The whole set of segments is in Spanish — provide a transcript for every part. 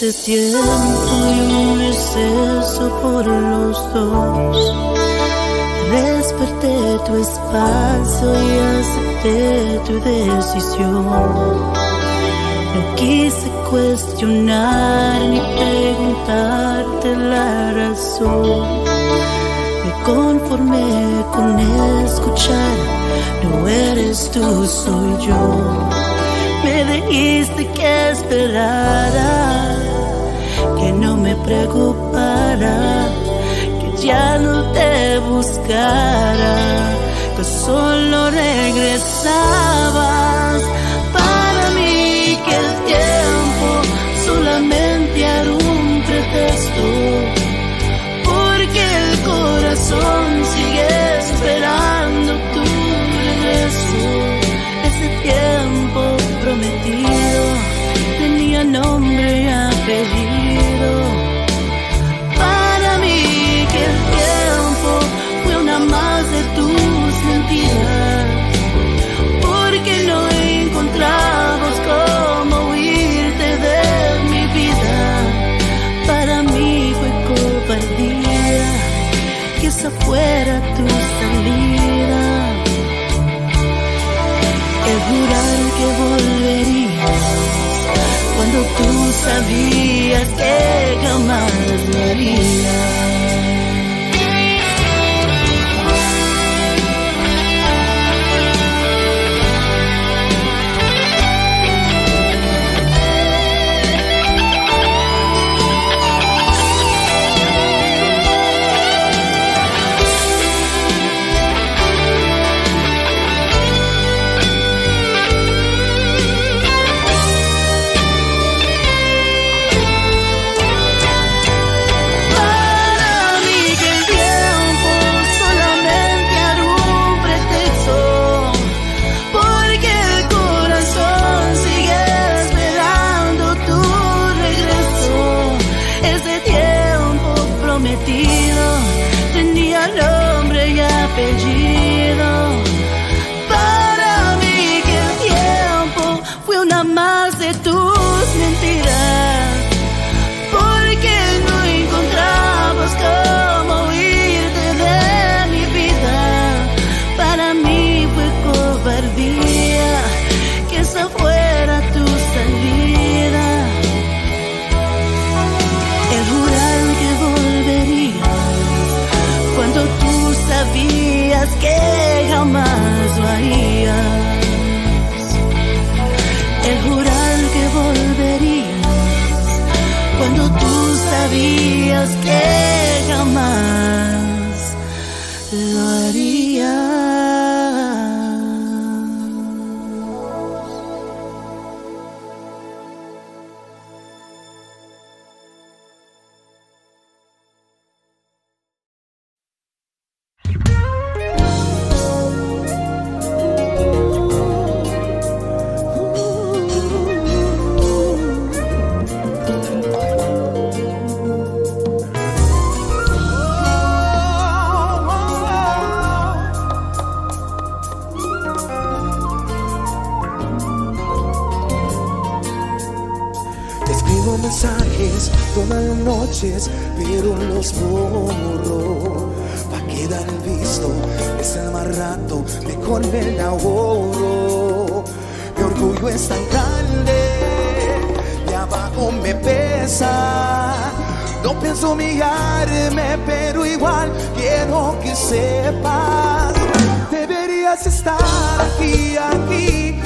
Pediste tiempo y un receso por los dos. Respeté tu espacio y acepté tu decisión. No quise cuestionar ni preguntarte la razón. Me conformé con escuchar, no eres tú, soy yo me dijiste que esperara, que no me preocupara, que ya no te buscara, que solo regresabas sabías que jamás lo harías. scared todas las noches, pero los borro. Pa' quedar visto, es el más rato, mejor me enamoro. Mi orgullo es tan grande, y abajo me pesa. No pienso humillarme, pero igual quiero que sepas. Deberías estar aquí, aquí,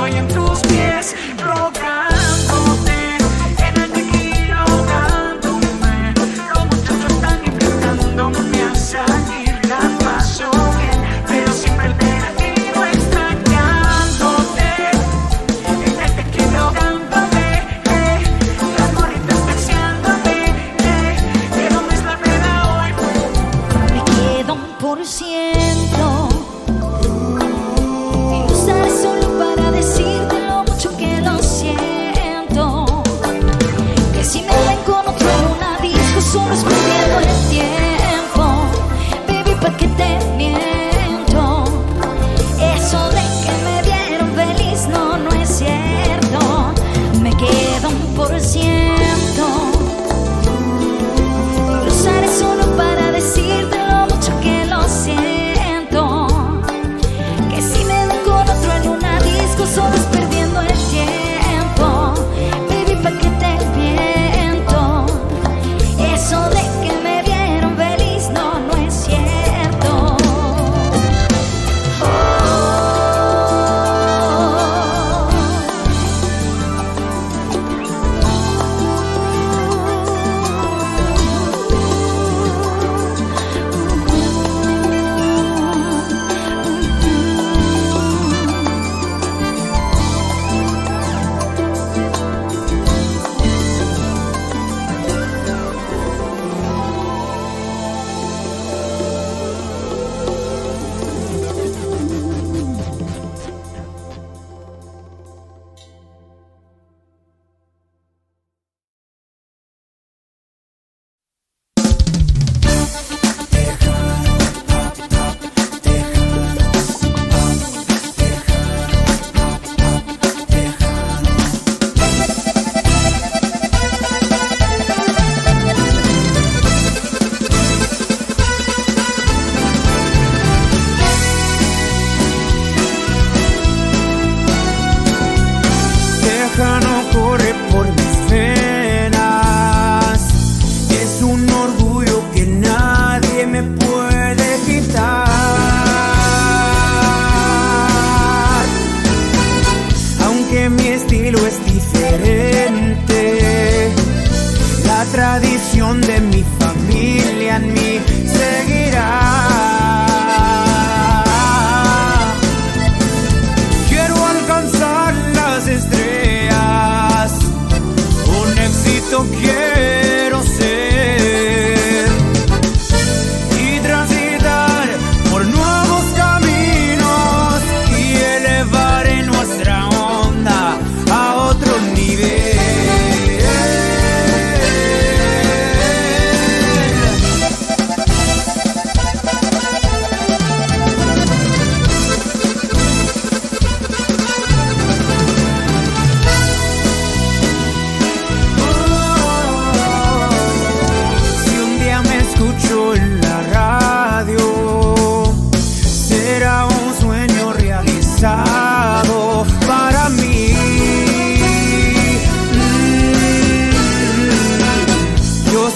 sueño en tus pies.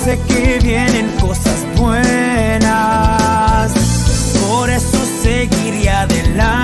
sé que vienen cosas buenas, por eso seguiré adelante.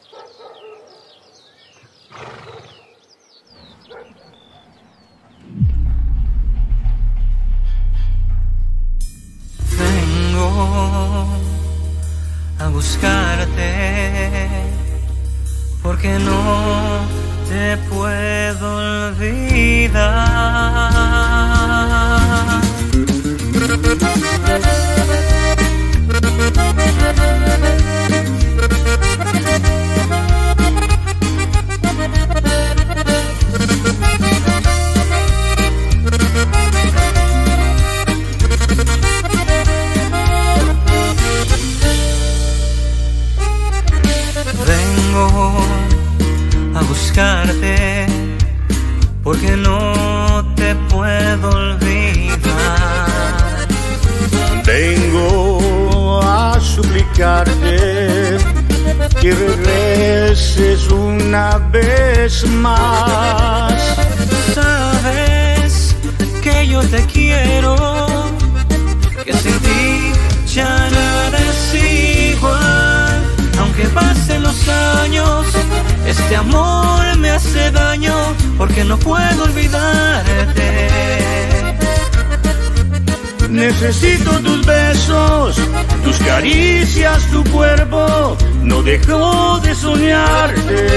Necesito tus besos, tus caricias, tu cuerpo. No dejo de soñarte.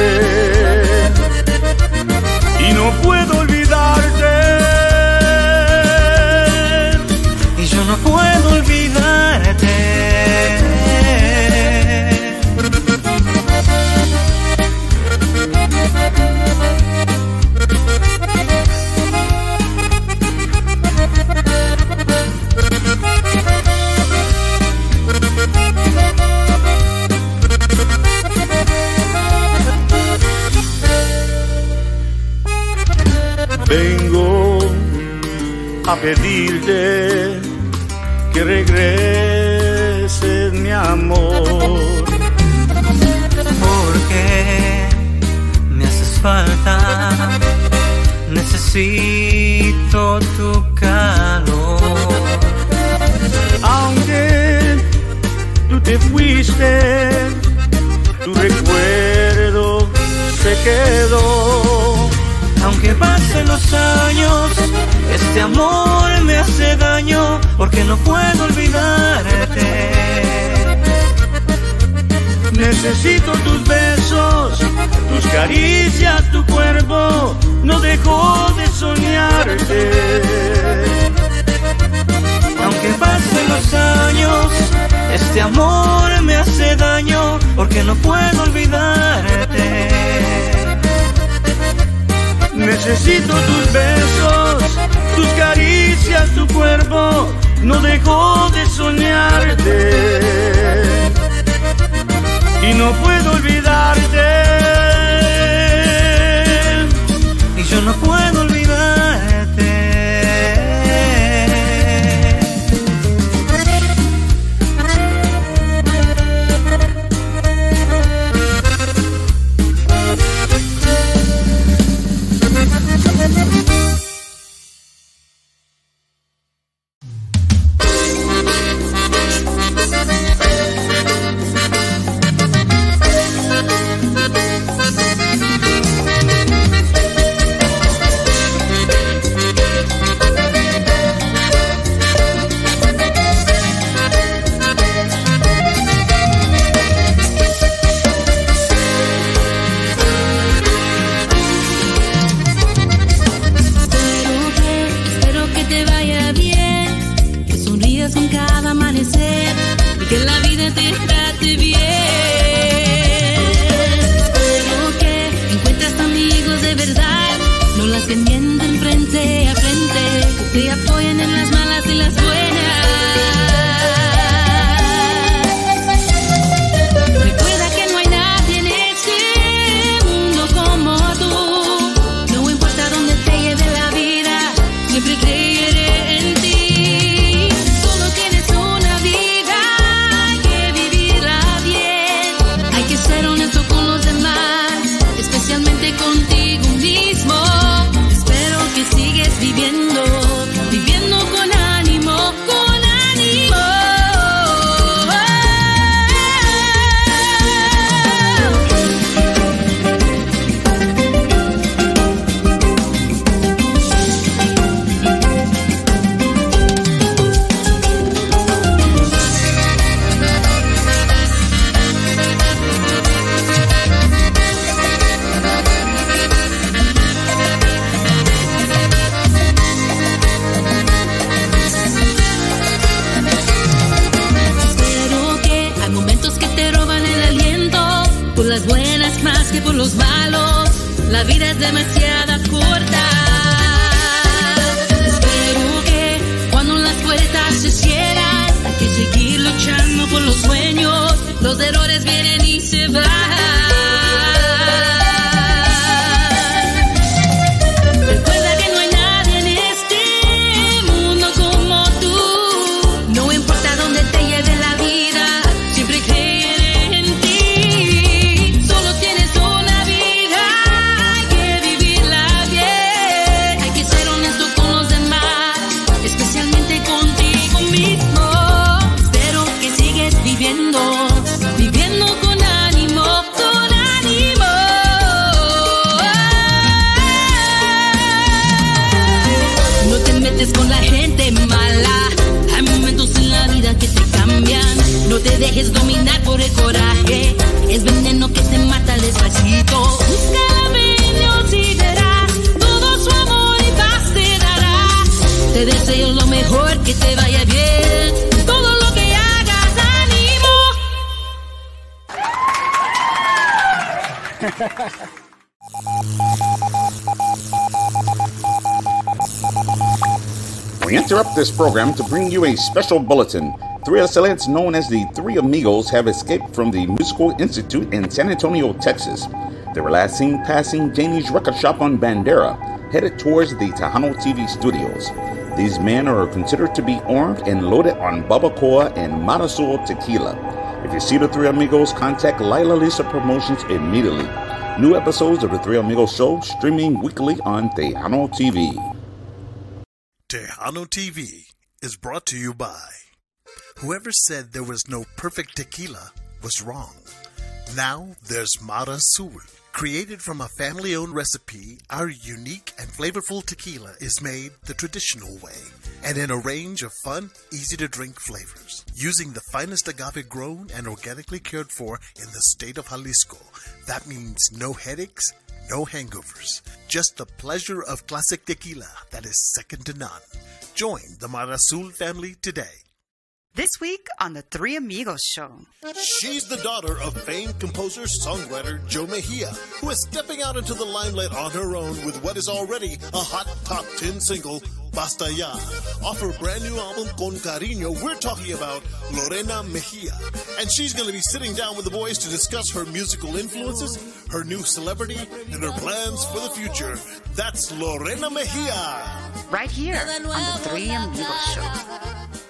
Y no puedo pasen los años, este amor me hace daño porque no puedo olvidarte. Necesito tus besos, tus caricias, tu cuerpo, no dejo de soñarte. Aunque pasen los años, este amor me hace daño porque no puedo olvidarte. Necesito tus besos, tus caricias, tu cuerpo. No dejo de soñarte y no puedo olvidarte. A special bulletin. Three assailants known as the Three Amigos have escaped from the Musical Institute in San Antonio, Texas. They were last seen passing Janie's record shop on Bandera, headed towards the Tejano TV studios. These men are considered to be armed and loaded on Babacoa and Matasul tequila. If you see the Three Amigos, contact Lila Lisa Promotions immediately. New episodes of the Three Amigos show streaming weekly on Tejano TV. Tejano TV is brought to you by whoever said there was no perfect tequila was wrong. Now there's Mara Sul. Created from a family owned recipe, our unique and flavorful tequila is made the traditional way and in a range of fun, easy to drink flavors. Using the finest agave grown and organically cared for in the state of Jalisco. That means no headaches, no hangovers, just the pleasure of classic tequila that is second to none. Join the Marasul family today. This week on the Three Amigos Show. She's the daughter of famed composer songwriter Joe Mejia, who is stepping out into the limelight on her own with what is already a hot top 10 single, Basta Ya. Off her brand new album, Con Cariño, we're talking about Lorena Mejia. And she's going to be sitting down with the boys to discuss her musical influences, her new celebrity, and her plans for the future. That's Lorena Mejia. Right here on the Three Amigos Show.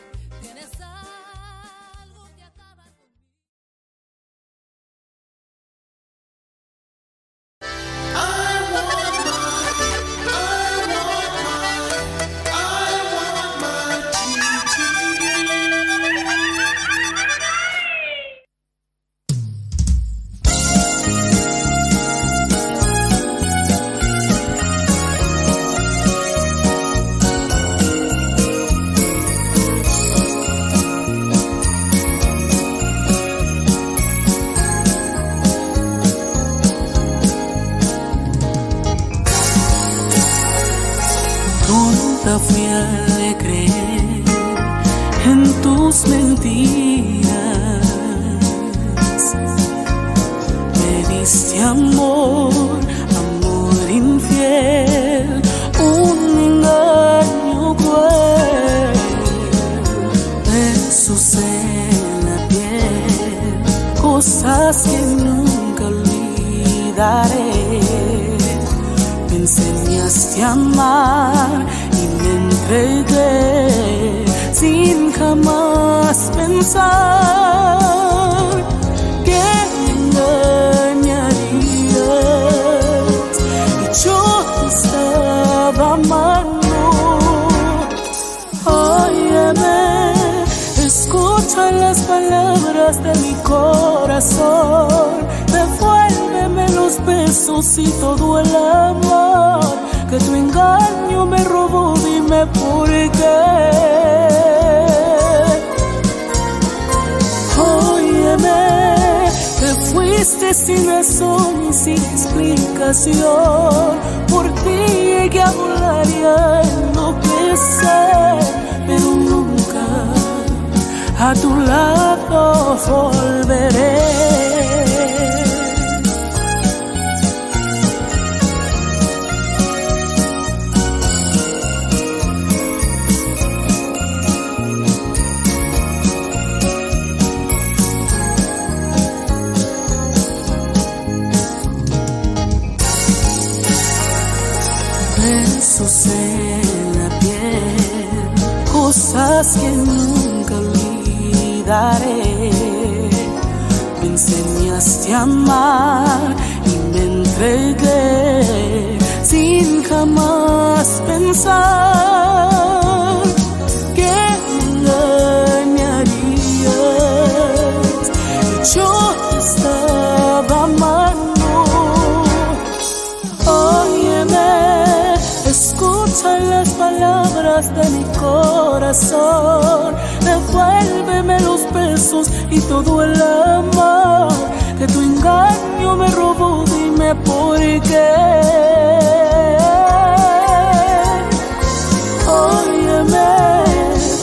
palabras de mi corazón. Devuélveme los besos y todo el amor que tu engaño me robó. Dime por qué. Óyeme, te fuiste sin razón y sin explicación. Por ti llegué a volar y a enloquecer a tu lado volveré. Besos en la piel, cosas que no olvidaré. Me enseñaste a amar y me entregué sin jamás pensar que engañarías. Yo de mi corazón. Devuélveme los besos y todo el amor que tu engaño me robó. Dime por qué. Óyeme,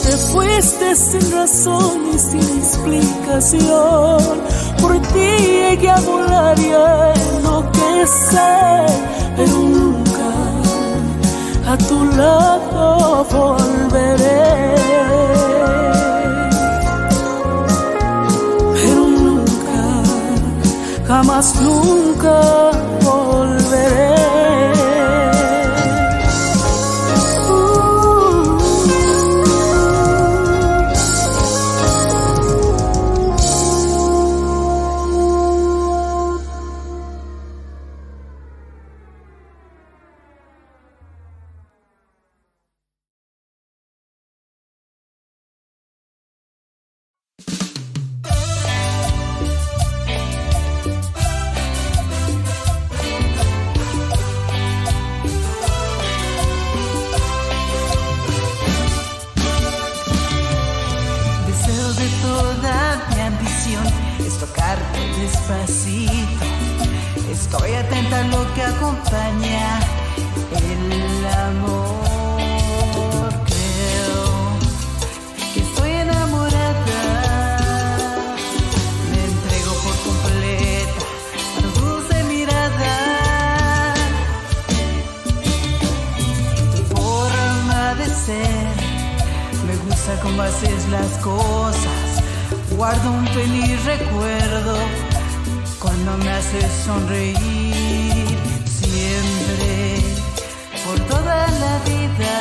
te fuiste sin razón y sin explicación. Por ti llegué a volar y a enloquecer, pero a tu lado volveré. Pero nunca, jamás nunca volveré. De toda mi ambición es tocarte despacito. Estoy atenta a lo que acompaña el amor. Gusta cómo haces las cosas. Guardo un feliz recuerdo cuando me haces sonreír. Siempre, por toda la vida.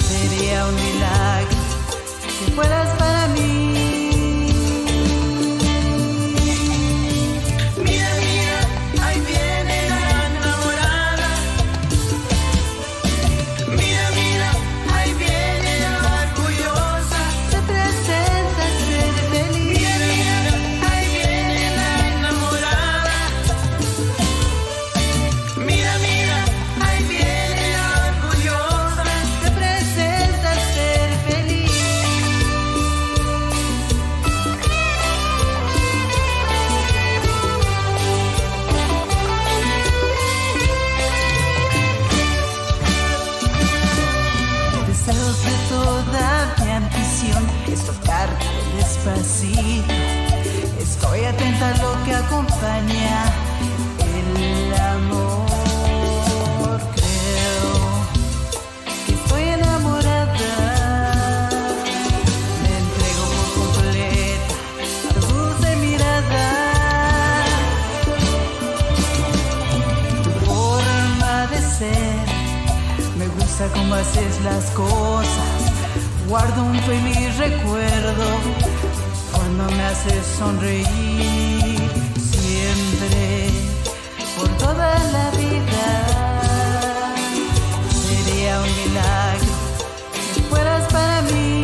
Sería un milagro que fueras para mí. Haces las cosas. Guardo un feliz recuerdo cuando me haces sonreír. Siempre, por toda la vida. Sería un milagro que fueras para mí.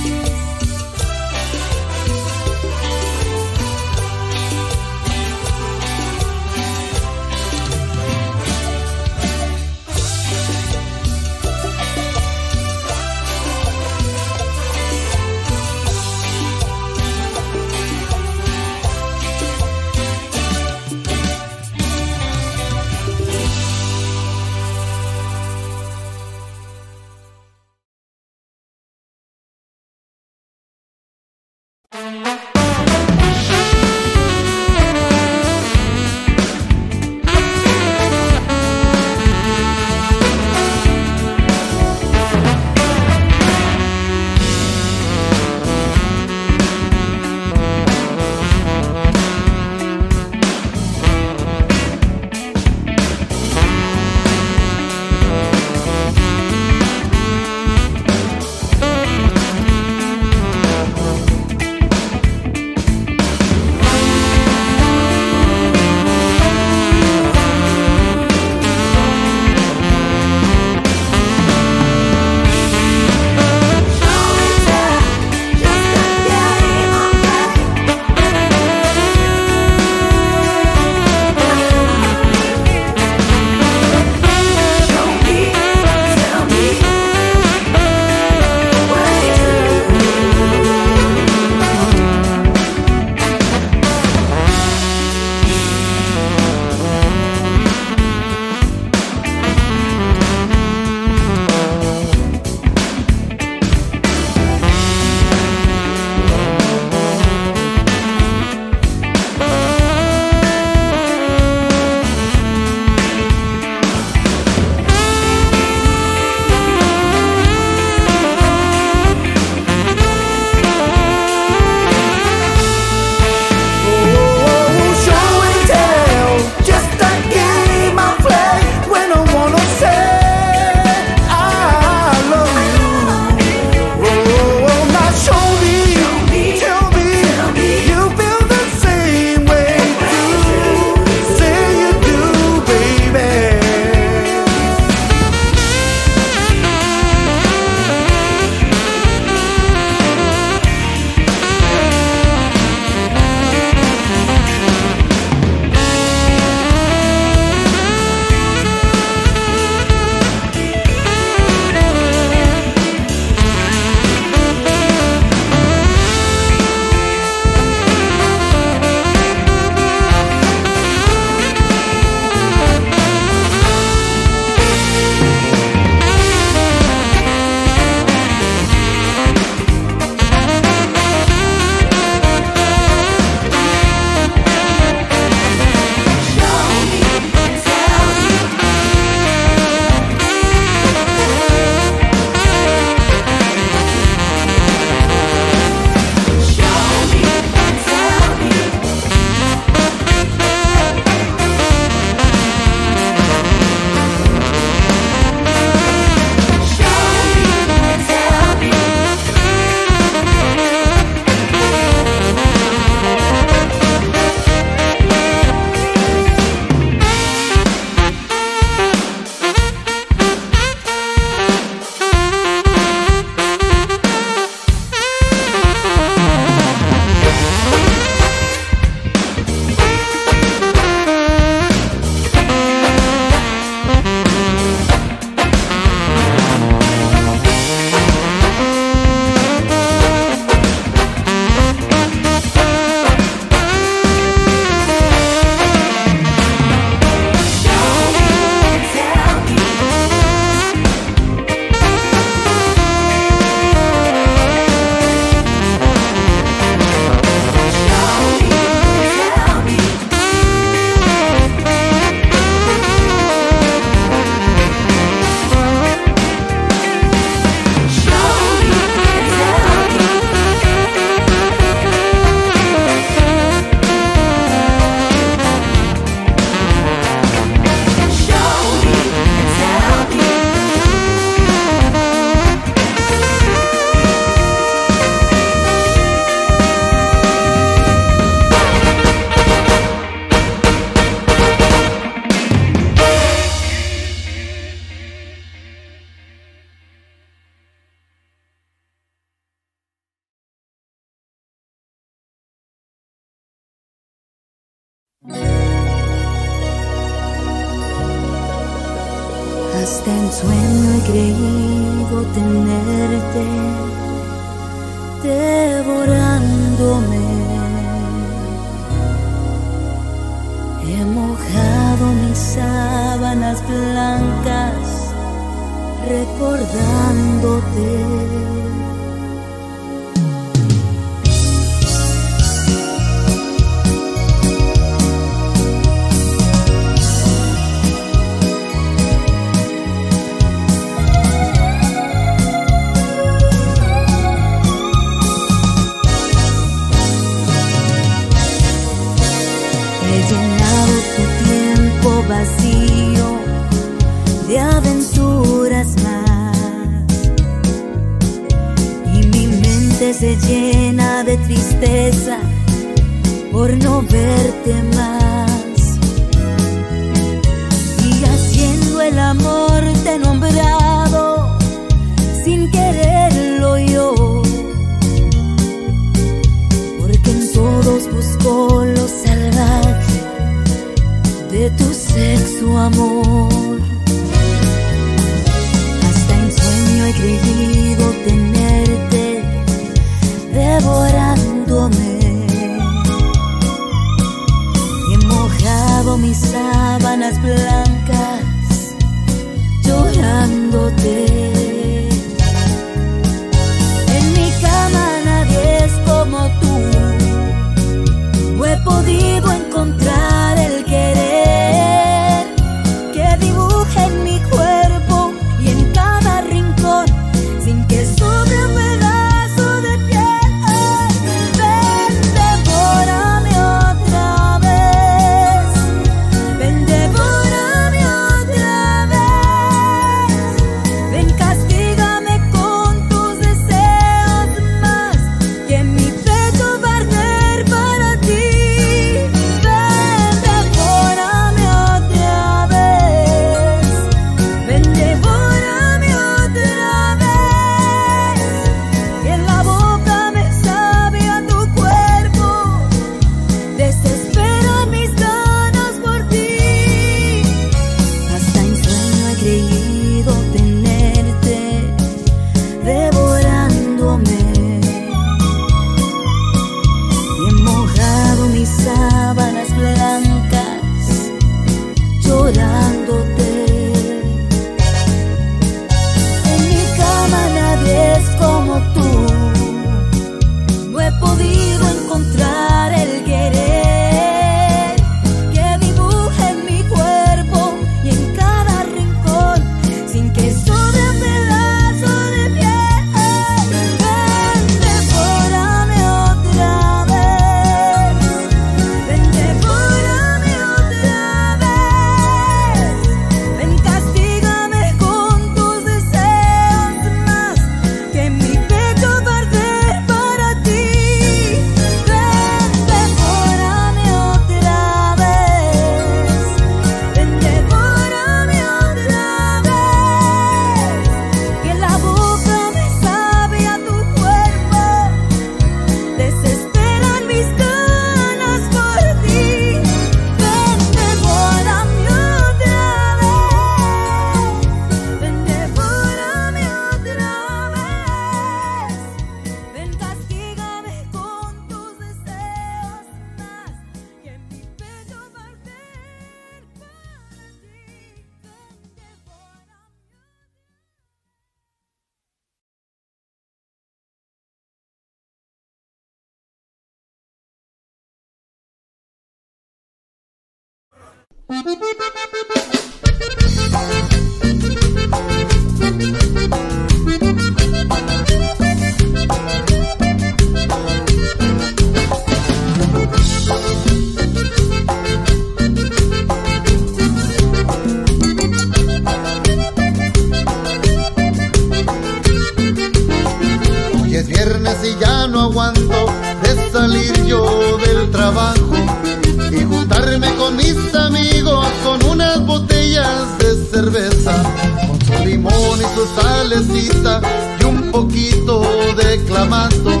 poquito declamando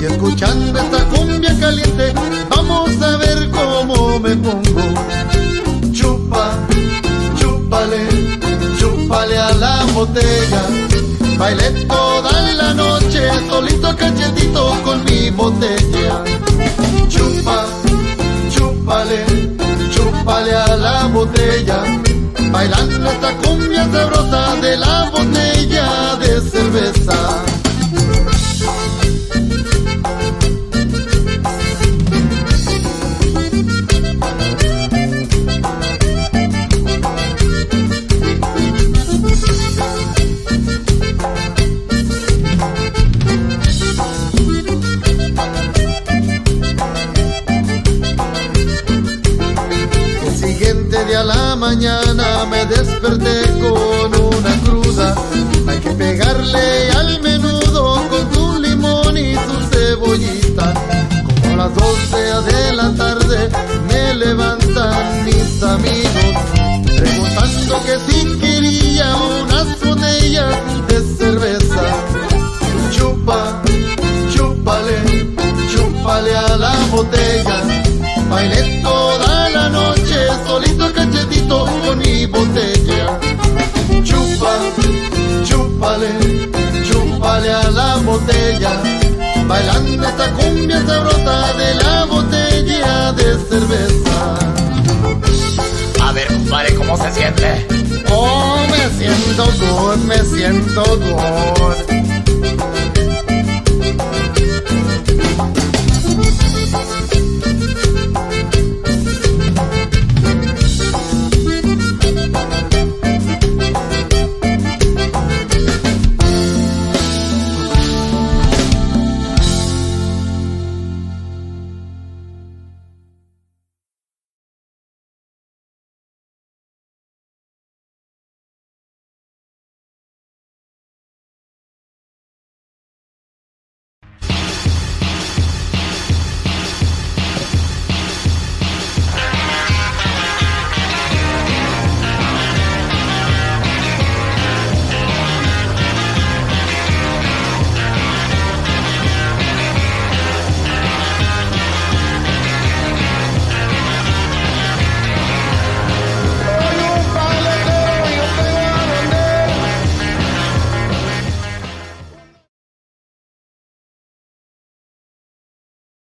y escuchando esta cumbia caliente, vamos a ver cómo me pongo. Chupa, chúpale, chúpale a la botella. Bailé toda la noche, solito cachetito con mi botella. Chupa, chúpale, chúpale a la botella Bailando esta cumbia sabrosa de la botella de cerveza. Pegarle al menudo con su limón y su cebollita. Como a las 12 de la tarde me levantan mis amigos preguntando que si quería unas botellas de cerveza. Chupa, chúpale, chúpale a la botella. Bailé Esta cumbia se brota de la botella de cerveza. A ver, compadre, ¿cómo se siente? Oh, me siento good, me siento good.